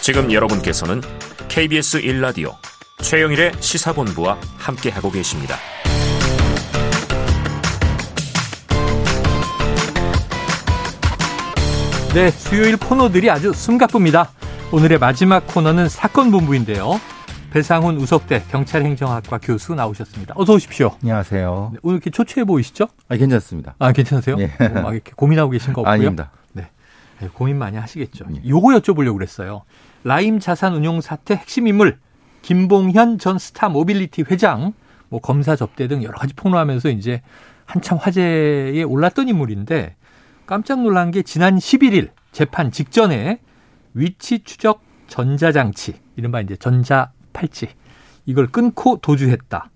지금 여러분께서는 KBS 1라디오 최영일의 시사본부와 함께하고 계십니다. 네, 수요일 코너들이 아주 숨가쁩니다. 오늘의 마지막 코너는 사건 본부인데요. 배상훈 우석대 경찰행정학과 교수 나오셨습니다. 어서 오십시오. 안녕하세요. 네, 오늘 이렇게 초췌해 보이시죠? 아, 괜찮습니다. 아, 괜찮으세요? 예. 어, 막 이렇게 고민하고 계신 거 없고요? 아닙니다. 네. 네, 고민 많이 하시겠죠. 예. 요거 여쭤보려고 그랬어요. 라임 자산 운용 사태 핵심 인물 김봉현 전 스타 모빌리티 회장 뭐 검사 접대 등 여러 가지 폭로하면서 이제 한참 화제에 올랐던 인물인데 깜짝 놀란 게 지난 11일 재판 직전에 위치 추적 전자장치 이른바 이제 전자 팔찌 이걸 끊고 도주했다.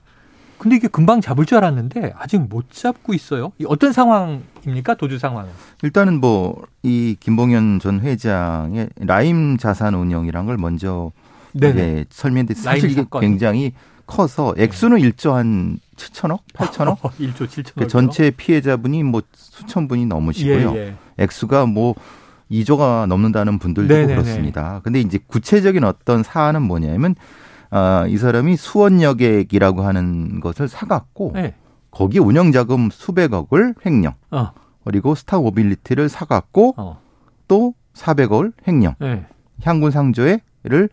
근데 이게 금방 잡을 줄 알았는데 아직 못 잡고 있어요. 이 어떤 상황입니까? 도주 상황은? 일단은 뭐 이 김봉현 전 회장의 라임 자산 운영이란 걸 먼저 이제 설명했는데 사실 이게 사건. 굉장히 커서 액수는 일조 한 7천억, 8천억. 1조 7천억. 그 전체 피해자분이 뭐 수천 분이 넘으시고요. 예, 예. 액수가 뭐 2조가 넘는다는 분들도 네네네. 그렇습니다. 근데 이제 구체적인 어떤 사안은 뭐냐면 아, 이 사람이 수원여객이라고 하는 것을 사갖고 네. 거기 운영자금 수백억을 횡령. 어, 그리고 스타 모빌리티를 사갖고 어, 또 400억을 횡령. 네. 향군 상조회를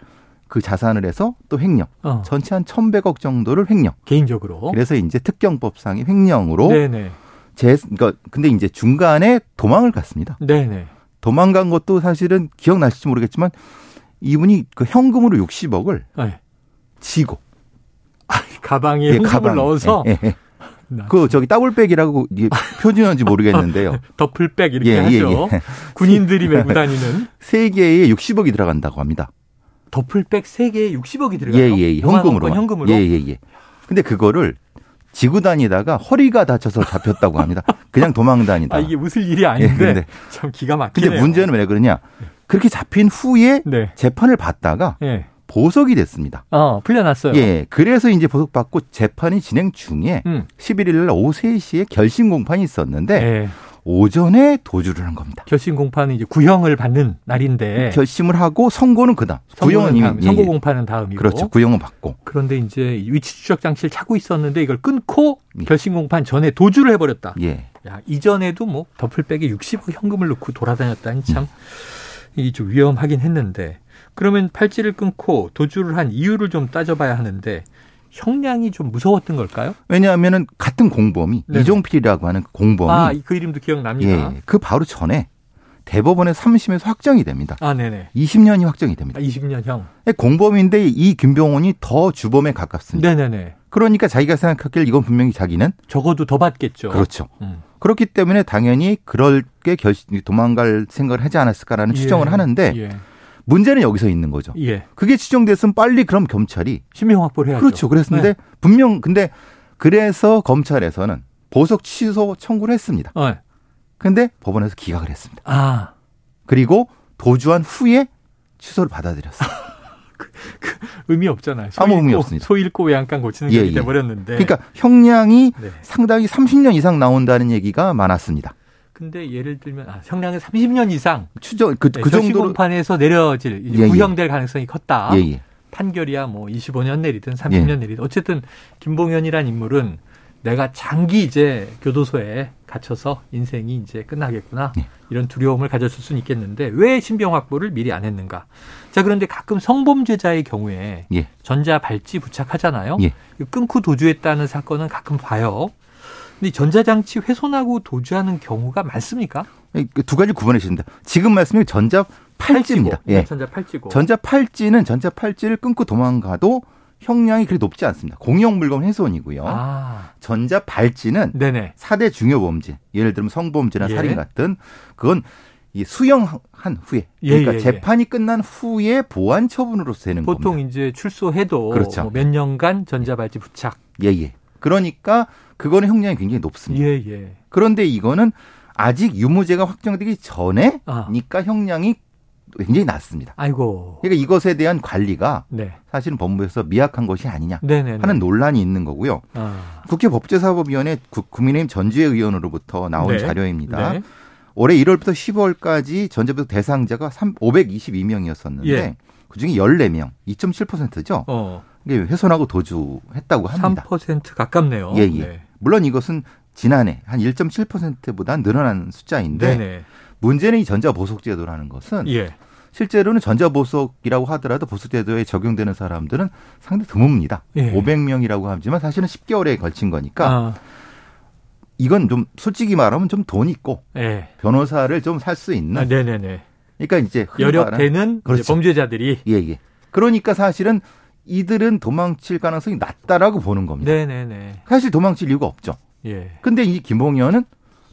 그 자산을 해서 또 횡령. 어. 전체 한 1100억 정도를 횡령. 개인적으로. 그래서 이제 특경법상의 횡령으로 네네. 제 그러니까 근데 이제 중간에 도망을 갔습니다. 네네. 도망간 것도 사실은 기억나실지 모르겠지만 이분이 그 현금으로 60억을 네. 지고 가방에 예, 가방에. 넣어서 예, 예. 나- 그 저기 더블백이라고 이게 표준인지 모르겠는데요. 더플백 이렇게 예, 예, 하죠. 예. 군인들이 메고 다니는 세 개에 60억이 들어간다고 합니다. 더플백 3개에 60억이 들어가요. 예, 예, 예. 현금으로. 현금으로. 예, 예, 예. 근데 그거를 지고 다니다가 허리가 다쳐서 잡혔다고 합니다. 그냥 도망 다니다. 아 이게 웃을 일이 아닌데 예, 근데- 참 기가 막히네요. 근데 문제는 왜 그러냐? 그렇게 잡힌 후에 네. 재판을 받다가 예. 보석이 됐습니다. 어, 풀려났어요. 예. 그래서 이제 보석받고 재판이 진행 중에 음. 11일 날 오후 3시에 결심 공판이 있었는데 예. 오전에 도주를 한 겁니다. 결심 공판은 이제 구형을 받는 날인데 결심을 하고 선고는 그다음. 구형은 이미 다음, 예, 선고 예. 공판은 다음이고 그렇죠. 구형은 받고. 그런데 이제 위치 추적 장치를 찾고 있었는데 이걸 끊고 예. 결심 공판 전에 도주를 해 버렸다. 예. 야, 이전에도 뭐 더플백에 60억 현금을 넣고 돌아다녔다니 참 이게 좀 위험하긴 했는데 그러면 팔찌를 끊고 도주를 한 이유를 좀 따져봐야 하는데 형량이 좀 무서웠던 걸까요? 왜냐하면은 같은 공범이 네네. 이종필이라고 하는 그 공범이 아, 그 이름도 기억납니다. 예, 그 바로 전에 대법원의 3심에서 확정이 됩니다. 아, 네네. 20년이 확정이 됩니다. 아, 20년형. 공범인데 이 김병원이 더 주범에 가깝습니다. 네네네. 그러니까 자기가 생각하길 이건 분명히 자기는 적어도 더 받겠죠. 그렇죠. 음. 그렇기 때문에 당연히 그럴 게 결심 도망갈 생각을 하지 않았을까라는 추정을 예, 하는데 예. 문제는 여기서 있는 거죠. 예. 그게 추정됐으면 빨리 그럼 경찰이 신명 확보를 해야죠. 그렇죠. 그랬는데 네. 분명 근데 그래서 검찰에서는 보석 취소 청구를 했습니다. 어. 근데 법원에서 기각을 했습니다. 아, 그리고 도주한 후에 취소를 받아들였어요. 의미 없잖아요. 아무 의미 없습니다. 소 잃고 외양간 고치는 예, 예. 돼버렸는데. 그러니까 형량이 네. 상당히 30년 이상 나온다는 얘기가 많았습니다. 근데 예를 들면 아, 형량은 30년 이상 추정 그, 네, 그 정도로 공판에서 내려질 이제 예, 예. 구형될 가능성이 컸다. 예, 예. 판결이야 뭐 25년 내리든 30년 예. 내리든 어쨌든 김봉현이란 인물은 내가 장기 이제 교도소에 갇혀서 인생이 이제 끝나겠구나 예. 이런 두려움을 가졌을 수는 있겠는데 왜 신병 확보를 미리 안 했는가? 자 그런데 가끔 성범죄자의 경우에 예. 전자 발찌 부착하잖아요. 예. 끊고 도주했다는 사건은 가끔 봐요. 근데 전자장치 훼손하고 도주하는 경우가 많습니까? 그두 가지 구분해 주신다. 지금 말씀이 전자 팔찌입니다. 팔찌고, 예. 전자 팔찌고. 전자 팔찌는 전자 팔찌를 끊고 도망가도 형량이 그리 높지 않습니다. 공용 물건 훼손이고요. 아, 전자 발찌는 네네. 4대 중요 범죄. 예를 들면 성범죄나 예. 살인 같은 그건 이 수형한 후에 예, 그러니까 예, 예. 재판이 끝난 후에 보안 처분으로서 되는 보통 겁니다. 이제 출소해도 그렇죠. 뭐 몇 년간 전자발찌 부착. 예, 예. 그러니까 그거는 형량이 굉장히 높습니다. 예, 예. 그런데 이거는 아직 유무죄가 확정되기 전에니까 아. 형량이 굉장히 낮습니다. 아이고. 그러니까 이것에 대한 관리가 네. 사실은 법무부에서 미약한 것이 아니냐 네네. 하는 논란이 있는 거고요. 아. 국회 법제사법위원회 국- 국민의힘 전주혜 의원으로부터 나온 네. 자료입니다. 네. 올해 1월부터 10월까지 전자부석 대상자가 522명이었었는데 예. 그중에 14명, 2.7%죠. 어. 훼손하고 도주했다고 합니다. 3% 가깝네요. 예, 예. 네. 물론 이것은 지난해 한 1.7%보다 늘어난 숫자인데 네네. 문제는 이 전자보석제도라는 것은 예. 실제로는 전자보석이라고 하더라도 보석제도에 적용되는 사람들은 상당히 드뭅니다. 예. 500명이라고 하지만 사실은 10개월에 걸친 거니까 아. 이건 좀 솔직히 말하면 좀 돈 있고 예. 변호사를 좀 살 수 있는. 아, 네네네. 그러니까 이제 여력되는 그렇죠. 범죄자들이 예 예. 그러니까 사실은 이들은 도망칠 가능성이 낮다라고 보는 겁니다. 네네네. 사실 도망칠 이유가 없죠. 예. 근데 이 김봉현은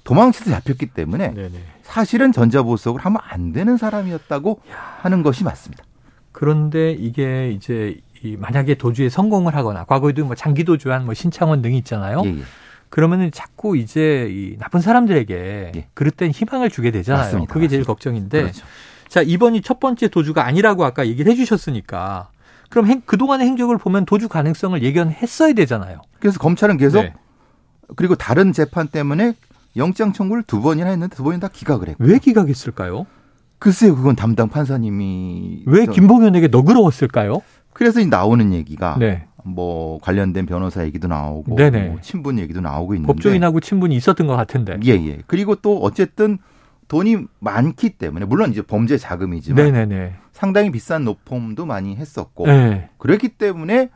도망쳐서 잡혔기 때문에 네네. 사실은 전자보석을 하면 안 되는 사람이었다고 야. 하는 것이 맞습니다. 그런데 이게 이제 이 만약에 도주에 성공을 하거나 과거에도 뭐 장기 도주한 뭐 신창원 등이 있잖아요. 예, 예. 그러면은 자꾸 이제 이 나쁜 사람들에게 예. 그릇된 희망을 주게 되잖아요. 맞습니다. 그게 제일 걱정인데. 그렇죠. 자, 이번이 첫 번째 도주가 아니라고 아까 얘기를 해 주셨으니까 그럼 행, 그동안의 행적을 보면 도주 가능성을 예견했어야 되잖아요. 그래서 검찰은 계속 네. 그리고 다른 재판 때문에 영장 청구를 두 번이나 했는데 두 번이나 다 기각을 했고. 왜 기각했을까요? 글쎄요, 그건 담당 판사님이 왜 김봉현에게 너그러웠을까요? 그래서 나오는 얘기가 네. 뭐 관련된 변호사 얘기도 나오고 뭐 친분 얘기도 나오고 있는데 법조인하고 친분이 있었던 것 같은데. 예, 예. 그리고 또 어쨌든 돈이 많기 때문에 물론 이제 범죄 자금이지만 네네네. 상당히 비싼 노폼도 많이 했었고 네. 그렇기 때문에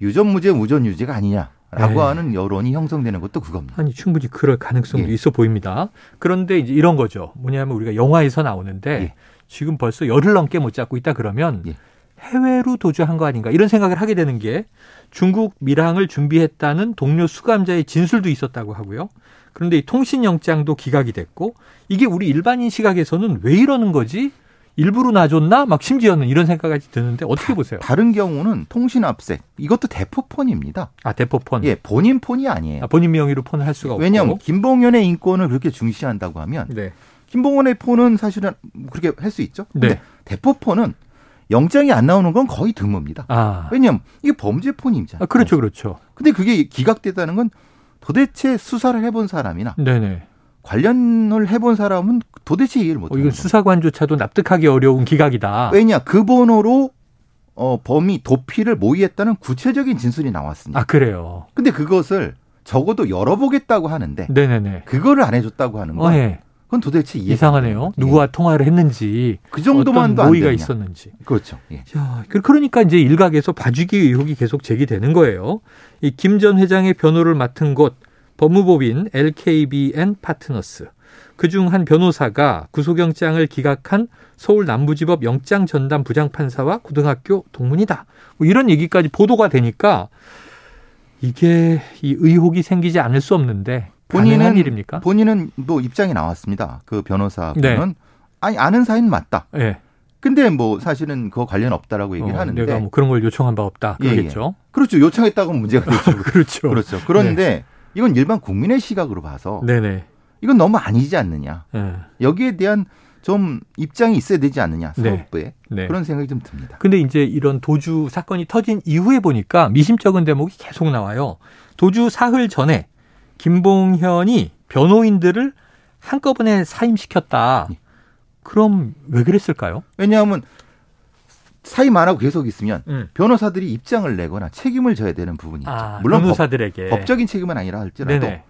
유전무죄 무전유죄가 아니냐. 라고 네. 하는 여론이 형성되는 것도 그겁니다. 아니 충분히 그럴 가능성도 예. 있어 보입니다. 그런데 이제 이런 거죠. 뭐냐면 우리가 영화에서 나오는데 예. 지금 벌써 열흘 넘게 못 잡고 있다 그러면 예. 해외로 도주한 거 아닌가 이런 생각을 하게 되는 게 중국 밀항을 준비했다는 동료 수감자의 진술도 있었다고 하고요. 그런데 이 통신영장도 기각이 됐고 이게 우리 일반인 시각에서는 왜 이러는 거지? 일부러 놔줬나? 막 심지어는 이런 생각까지 드는데 어떻게 다, 보세요? 다른 경우는 통신 압색 이것도 대포폰입니다. 아 대포폰. 예, 본인 폰이 아니에요. 아, 본인 명의로 폰을 할 수가 없고. 왜냐하면 김봉현의 인권을 그렇게 중시한다고 하면 네. 김봉현의 폰은 사실은 그렇게 할 수 있죠. 근데 네. 대포폰은 영장이 안 나오는 건 거의 드뭅니다. 아. 왜냐하면 이게 범죄 폰이잖아요. 아, 그렇죠, 그렇죠. 근데 그게 기각됐다는 건 도대체 수사를 해본 사람이나 네네. 관련을 해본 사람은 도대체 이해를 못해요. 어, 이건 수사관조차도 납득하기 어려운 기각이다. 왜냐 그 번호로 어, 범이 도피를 모의했다는 구체적인 진술이 나왔습니다. 아 그래요. 근데 그것을 적어도 열어보겠다고 하는데 네네네. 그거를 안 해줬다고 하는 건 어, 네. 그건 도대체 이상하네요. 예. 누구와 통화를 했는지 그 정도만도 어떤 모의가 있었는지. 그렇죠. 예. 자, 그, 그러니까 이제 일각에서 봐주기 의혹이 계속 제기되는 거예요. 이 김 전 회장의 변호를 맡은 곳 법무법인 LKBN 파트너스. 그중 한 변호사가 구속영장을 기각한 서울 남부지법 영장 전담 부장판사와 고등학교 동문이다. 뭐 이런 얘기까지 보도가 되니까 이게 이 의혹이 생기지 않을 수 없는데 본인은 일입니까? 본인은 뭐 입장이 나왔습니다. 그 변호사분은 네. 아니 아는 사이는 맞다. 네. 근데 뭐 사실은 그거 관련 없다라고 얘기를 어, 하는데 내가 뭐 그런 걸 요청한 바 없다. 그러겠죠. 예, 예. 그렇죠. 요청했다고 문제가 되죠. 그렇죠. 그렇죠. 그런데 네. 이건 일반 국민의 시각으로 봐서 네네. 이건 너무 아니지 않느냐. 네. 여기에 대한 좀 입장이 있어야 되지 않느냐 네. 사법부에 네. 그런 생각이 좀 듭니다. 근데 이제 이런 도주 사건이 터진 이후에 보니까 미심쩍은 대목이 계속 나와요. 도주 사흘 전에 김봉현이 변호인들을 한꺼번에 사임시켰다. 예. 그럼 왜 그랬을까요? 왜냐하면 사임 안 하고 계속 있으면 음. 변호사들이 입장을 내거나 책임을 져야 되는 부분이 있죠. 아, 물론 변호사들에게 법, 적인 책임은 아니라 할지라도 네네.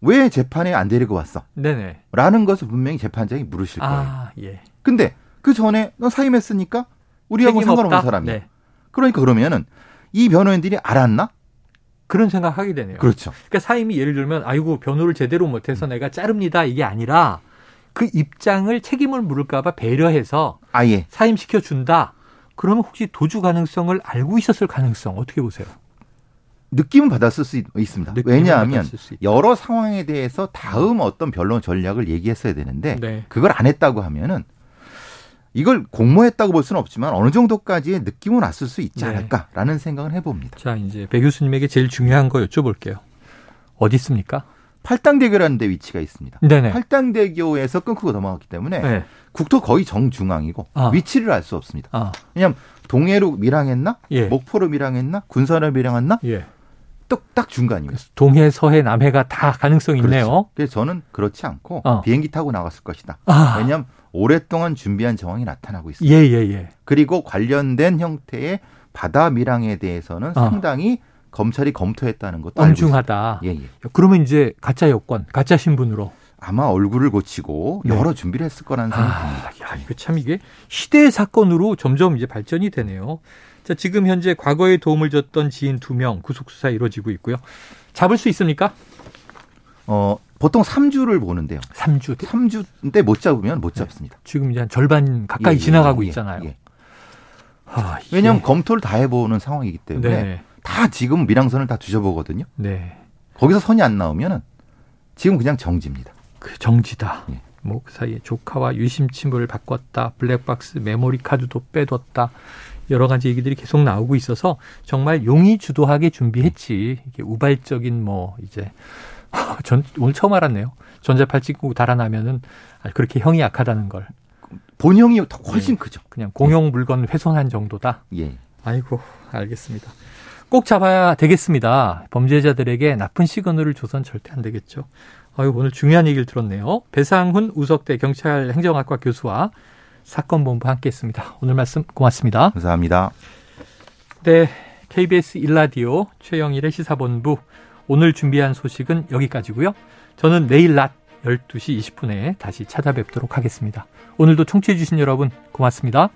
왜 재판에 안 데리고 왔어? 네네. 라는 것을 분명히 재판장이 물으실 아, 거예요. 아, 예. 근데 그 전에 너 사임했으니까 우리하고 상관없는 사람이야. 네. 그러니까 그러면은 이 변호인들이 알았나? 그런 생각하게 되네요. 그렇죠. 그러니까 사임이 예를 들면 아이고 변호를 제대로 못해서 음. 내가 자릅니다 이게 아니라 그 입장을 책임을 물을까봐 배려해서 아 예 사임 시켜 준다. 그러면 혹시 도주 가능성을 알고 있었을 가능성 어떻게 보세요? 느낌은 받았을 수 있 습니다. 왜냐하면 여러 상황에 대해서 다음 어떤 변론 전략을 얘기했어야 되는데 네. 그걸 안 했다고 하면은 이걸 공모했다고 볼 수는 없지만 어느 정도까지의 느낌은 왔을 수 있지 네. 않을까라는 네. 생각을 해봅니다. 자 이제 배 교수님에게 제일 중요한 거 여쭤볼게요. 어디 있습니까? 팔당대교라는 데 위치가 있습니다. 네네. 팔당대교에서 끊고 넘어갔기 때문에 네. 국토 거의 정중앙이고 아. 위치를 알 수 없습니다. 아. 왜냐하면 동해로 밀항했나, 예. 목포로 밀항했나, 군산으로 밀항했나, 예. 딱 중간이에요. 동해, 서해, 남해가 다 가능성이 그렇죠. 있네요. 그래서 저는 그렇지 않고 어. 비행기 타고 나갔을 것이다. 아. 왜냐하면 오랫동안 준비한 정황이 나타나고 있습니다. 예, 예, 예. 그리고 관련된 형태의 바다 밀항에 대해서는 어. 상당히 검찰이 검토했다는 것도 엄중하다. 예, 예. 그러면 이제 가짜 여권, 가짜 신분으로 아마 얼굴을 고치고 네. 여러 준비를 했을 거라는 생각이 아, 듭니다. 야, 이거 참 이게 시대의 사건으로 점점 이제 발전이 되네요. 자, 지금 현재 과거에 도움을 줬던 지인 두 명 구속 수사 이루어지고 있고요. 잡을 수 있습니까? 어, 보통 3주를 보는데요. 3주. 3주인데 못 잡으면 못 네. 잡습니다. 지금 이제 한 절반 가까이 예, 예 지나가고 예, 있잖아요. 예. 하, 왜냐하면 검토를 다 해보는 상황이기 때문에 네. 다 지금 밀항선을 다 뒤져보거든요. 네. 거기서 선이 안 나오면은 지금 그냥 정지입니다. 그 정지다. 예. 뭐그 사이에 조카와 유심 침을 바꿨다. 블랙박스 메모리 카드도 빼뒀다. 여러 가지 얘기들이 계속 나오고 있어서 정말 용이 주도하게 준비했지. 이게 우발적인 뭐 이제 전 오늘 처음 알았네요. 전자팔 찍고 달아나면은 그렇게 형이 약하다는 걸. 본형이 훨씬 네. 크죠. 그냥 공용 물건 훼손한 정도다. 예. 아이고 알겠습니다. 꼭 잡아야 되겠습니다. 범죄자들에게 나쁜 시그널을 줘선 절대 안 되겠죠. 아유, 오늘 중요한 얘기를 들었네요. 배상훈 우석대 경찰 행정학과 교수와 사건 본부 함께 했습니다. 오늘 말씀 고맙습니다. 감사합니다. 네. KBS 일라디오 최영일의 시사본부 오늘 준비한 소식은 여기까지고요. 저는 내일 낮 12시 20분에 다시 찾아뵙도록 하겠습니다. 오늘도 청취해주신 여러분 고맙습니다.